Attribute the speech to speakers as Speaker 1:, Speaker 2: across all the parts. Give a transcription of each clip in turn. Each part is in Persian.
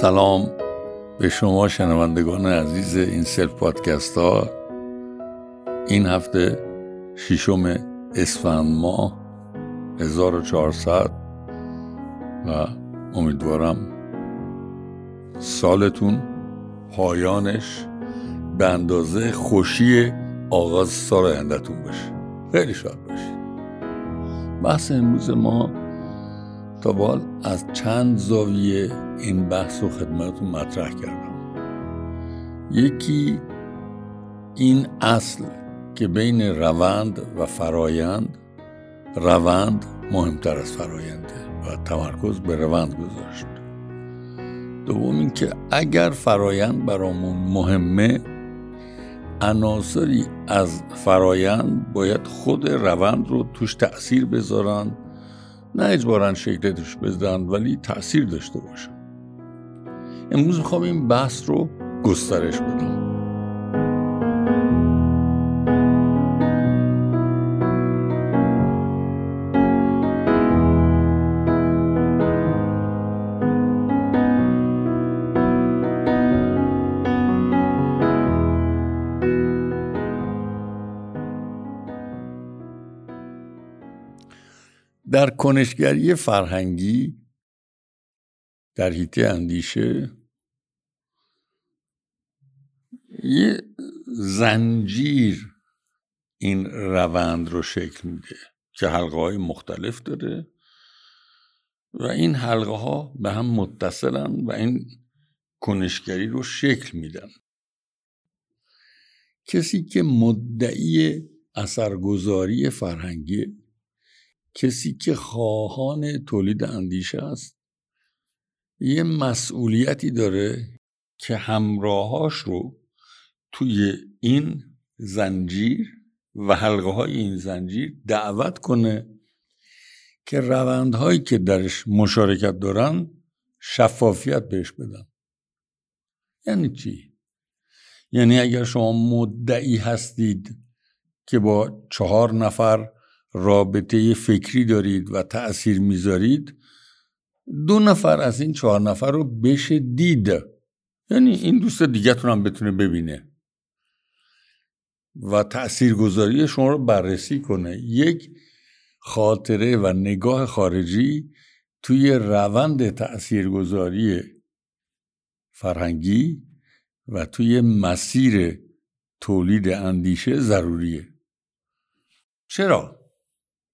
Speaker 1: سلام به شما شنوندگان عزیز این سلف پادکست ها. این هفته ششم اسفند ماه 1400 و امیدوارم سالتون پایانش به اندازه خوشی آغاز سال آیندهتون باشه. خیلی شاد باشید. بحث امروز ما تا بال از چند زاویه این بحث رو خدمتتون مطرح کردم. یکی این اصل که بین روند و فرایند روند مهمتر از فراینده و تمرکز به روند گذاشت. دوم اینکه اگر فرایند برامون مهمه عناصری از فرایند باید خود روند رو توش تأثیر بذارن نه اجبارا شکلتش بزن ولی تأثیر داشته باشن امروز می‌خوام این بحث رو گسترش بدم. در کنشگری فرهنگی در حیطه اندیشه یه زنجیر این روند رو شکل میده که حلقه های مختلف داره و این حلقه ها به هم متصلن و این کنشگری رو شکل میدن. کسی که مدعی اثرگذاری فرهنگی کسی که خواهان تولید اندیشه است یه مسئولیتی داره که همراهاش رو توی این زنجیر و حلقه های این زنجیر دعوت کنه که روندهایی که درش مشارکت دارن شفافیت بهش بدن یعنی چی؟ یعنی اگر شما مدعی هستید که با چهار نفر رابطه فکری دارید و تأثیر می‌ذارید دو نفر از این چهار نفر رو بشه دید. یعنی این دوست دیگهتون هم بتونه ببینه. و تاثیرگذاری شما رو بررسی کنه. یک خاطره و نگاه خارجی توی روند تاثیرگذاری فرهنگی و توی مسیر تولید اندیشه ضروریه. چرا؟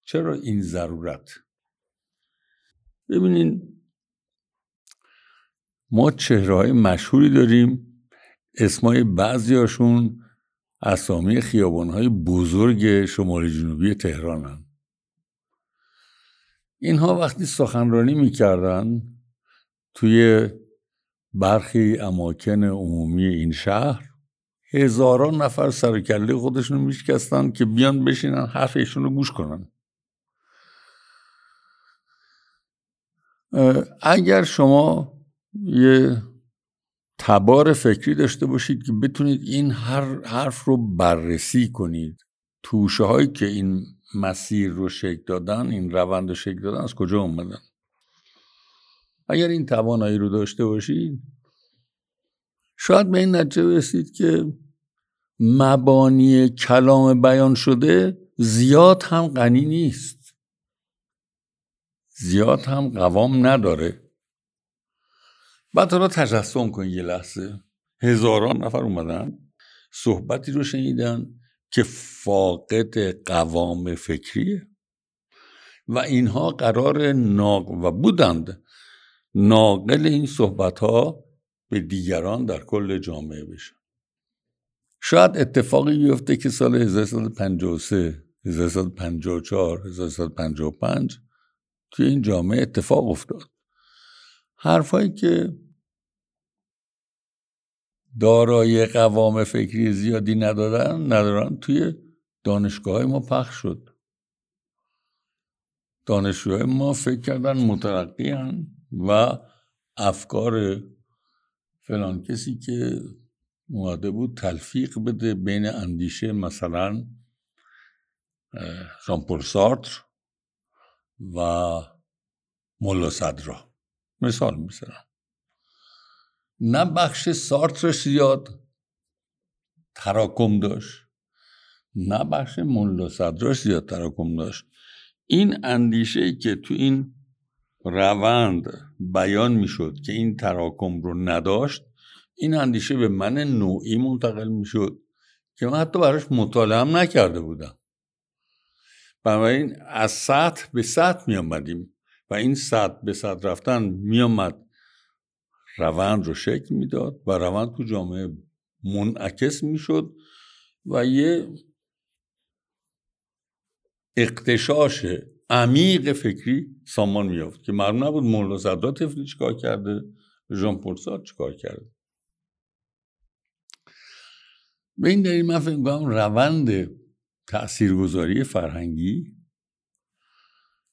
Speaker 1: چرا این ضرورت ببینین ما چهره مشهوری داریم اسمای بعضیاشون اسامی خیابان های بزرگ شمال جنوبی تهران هم. اینها وقتی سخنرانی می‌کردن توی برخی اماکن عمومی این شهر هزاران نفر سرکله خودشون میشکستن که بیان بشینن حرف رو گوش کنن اگر شما یه تبار فکری داشته باشید که بتونید این هر حرف رو بررسی کنید توشه هایی که این مسیر رو شکل دادن این روند رو شکل دادن از کجا اومدن؟ اگر این توانایی رو داشته باشید شاید به این نتیجه برسید که مبانی کلام بیان شده زیاد هم غنی نیست. زیاد هم قوام نداره. بعد حالا تجسم کن یه لحظه. هزاران نفر اومدن صحبتی رو شنیدن که فاقد قوام فکریه. و اینها قرار ناق و بودند ناقل این صحبت ها به دیگران در کل جامعه بشه. شاید اتفاقی بیفته که سال 1353 1354 1355 توی این جامعه اتفاق افتاد. حرفایی که دارای قوام فکری زیادی ندادن ندارن توی دانشگاه ما پخش شد. دانشجوهای ما فکر کردن مترقی و افکار فلان کسی که اومده بود تلفیق بده بین اندیشه مثلا ژان سارتر. و ملا صدرا مثال می‌زنم. نه بخش سارترش زیاد تراکم داشت نه بخش ملا صدراش زیاد تراکم داشت. این اندیشه ای که تو این روند بیان می‌شد که این تراکم رو نداشت این اندیشه به من نوعی منتقل می‌شد که من حتی براش مطالعه هم نکرده بودم. بنابراین از سطح به سطح می آمدیم و این سطح به سطح رفتن می آمد. روند رو شکل می‌داد و روند تو جامعه منعکس می‌شد و یه اقتشاش عمیق فکری سامان میافت که معلوم نبود مولانا صدرا تفلی چیکار کرده ژان پل چیکار کرده. به این دلیل من فکر روند تاثیرگذاری فرهنگی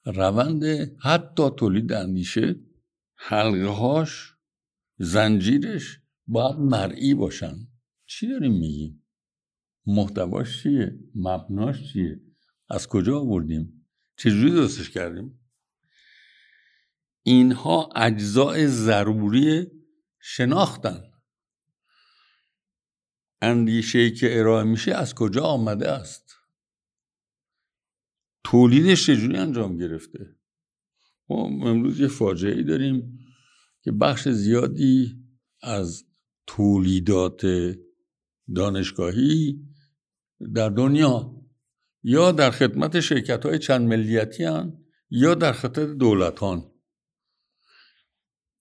Speaker 1: روند حتی تولید اندیشه حلقه هاش زنجیرش باید مرئی باشن. چی داریم میگیم؟ محتواش چیه؟ مبناش چیه؟ از کجا آوردیم؟ چجوری درستش کردیم؟ اینها اجزای ضروری شناختن. اندیشه که ارائه میشه از کجا آمده است؟ تولیدش چجوری انجام گرفته ما امروز یه فاجعه ای داریم که بخش زیادی از تولیدات دانشگاهی در دنیا یا در خدمت شرکت های چند ملیتی هن یا در خدمت دولت هان.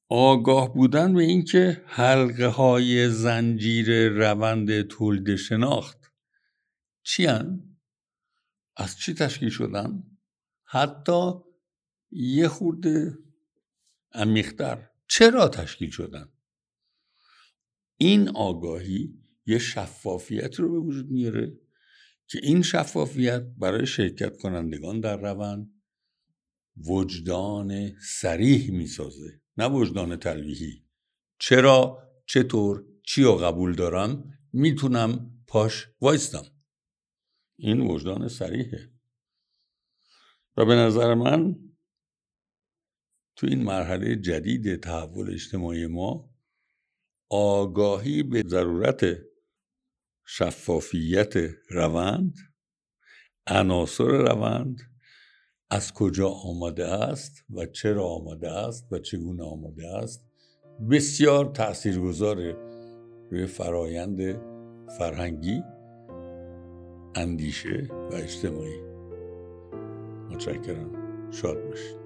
Speaker 1: آگاه بودن به اینکه حلقه های زنجیر روند تولید شناخت چی هن؟ از چی تشکیل شدن؟ حتی یه خورده عمیقتر. چرا تشکیل شدن؟ این آگاهی یه شفافیت رو به وجود میاره که این شفافیت برای شرکت کنندگان در روند وجدان سریح می‌سازه نه وجدان تلویحی. چرا؟ چطور؟ چی رو قبول دارم؟ می‌تونم پاش وایستم. این وجدان سریحه و به نظر من تو این مرحله جدید تحول اجتماعی ما آگاهی به ضرورت شفافیت روند عناصر روند از کجا آمده است و چرا آمده است و چگونه آمده است بسیار تاثیرگذار روی فرایند فرهنگی اندیشه و اجتماعی. متشکرم. شاد باشید.